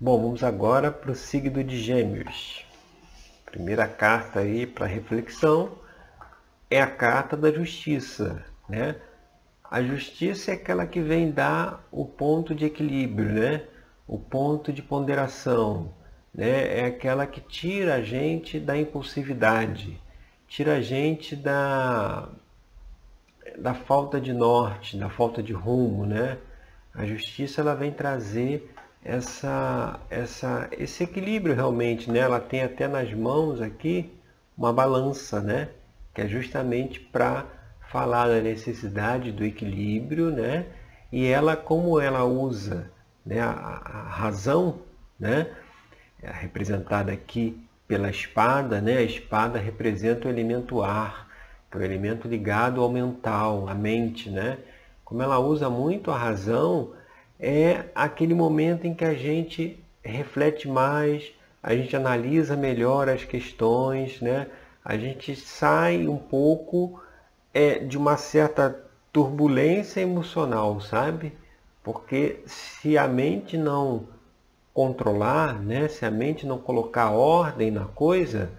Bom, vamos agora para o signo de Gêmeos. Primeira carta aí para reflexão é a carta da justiça, né? A justiça é aquela que vem dar o ponto de equilíbrio, né? O ponto de ponderação, né? É aquela que tira a gente da impulsividade, tira a gente da da falta de norte, da falta de rumo, né? A justiça ela vem trazer essa, essa, esse equilíbrio realmente, né? Ela tem até nas mãos aqui uma balança, né? Que é justamente para falar da necessidade do equilíbrio, né? E ela, como ela usa né, a, a razão, né? É representada aqui pela espada, né? A espada representa o elemento ar, que é o elemento ligado ao mental, à mente, né? Como ela usa muito a razão, é aquele momento em que a gente reflete mais, a gente analisa melhor as questões, né? A gente sai um pouco é, de uma certa turbulência emocional, sabe? Porque se a mente não controlar, né? Se a mente não colocar ordem na coisa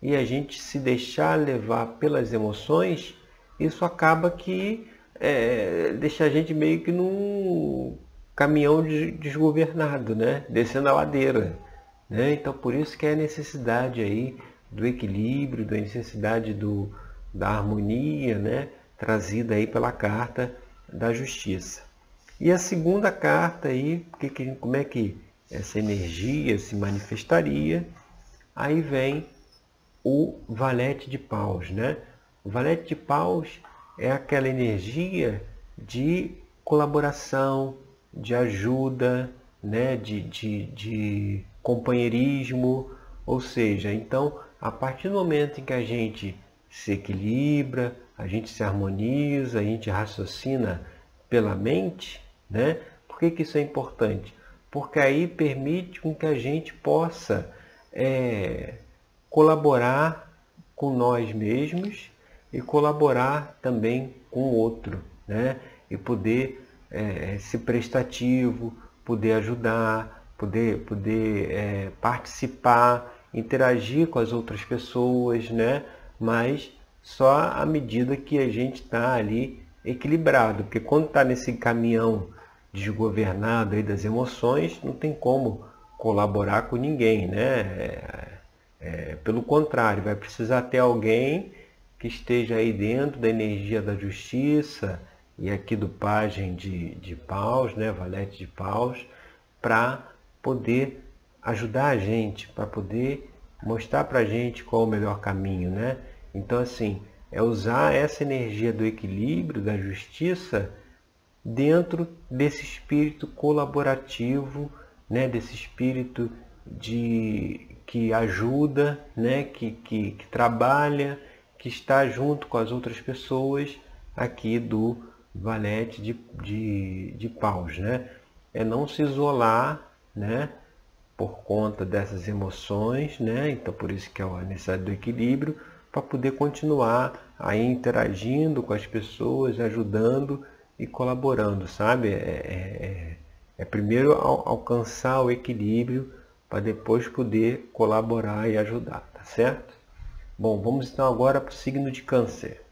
e a gente se deixar levar pelas emoções, isso acaba que é, deixa a gente meio que num caminhão desgovernado, né? descendo a ladeira. Né? Então por isso que é a necessidade aí do equilíbrio, da necessidade do, da harmonia, né? trazida aí pela carta da justiça. E a segunda carta aí, que, que, como é que essa energia se manifestaria? Aí vem o valete de paus, né? O valete de paus é aquela energia de colaboração, de ajuda, né, de, de, de companheirismo, ou seja, então a partir do momento em que a gente se equilibra, a gente se harmoniza, a gente raciocina pela mente, né? Por que, que isso é importante? Porque aí permite com que a gente possa é, colaborar com nós mesmos e colaborar também com o outro, né? E poder é, ser prestativo, poder ajudar, poder, poder é, participar, interagir com as outras pessoas, né? Mas só à medida que a gente está ali equilibrado, porque quando está nesse caminhão desgovernado aí das emoções, não tem como colaborar com ninguém, né? É, é, pelo contrário, vai precisar ter alguém que esteja aí dentro da energia da justiça, e aqui do pajem de, de paus, né, valete de paus, para poder ajudar a gente, para poder mostrar para a gente qual o melhor caminho, né? Então, assim, é usar essa energia do equilíbrio, da justiça, dentro desse espírito colaborativo, né? Desse espírito de que ajuda, né? Que, que, que trabalha, que está junto com as outras pessoas aqui do valete de, de, de paus, né? É não se isolar, né? Por conta dessas emoções, né? Então por isso que é a necessidade do equilíbrio, para poder continuar aí interagindo com as pessoas, ajudando e colaborando, sabe? É, é, é, é primeiro alcançar o equilíbrio para depois poder colaborar e ajudar, tá certo? Bom, vamos então agora para o signo de câncer.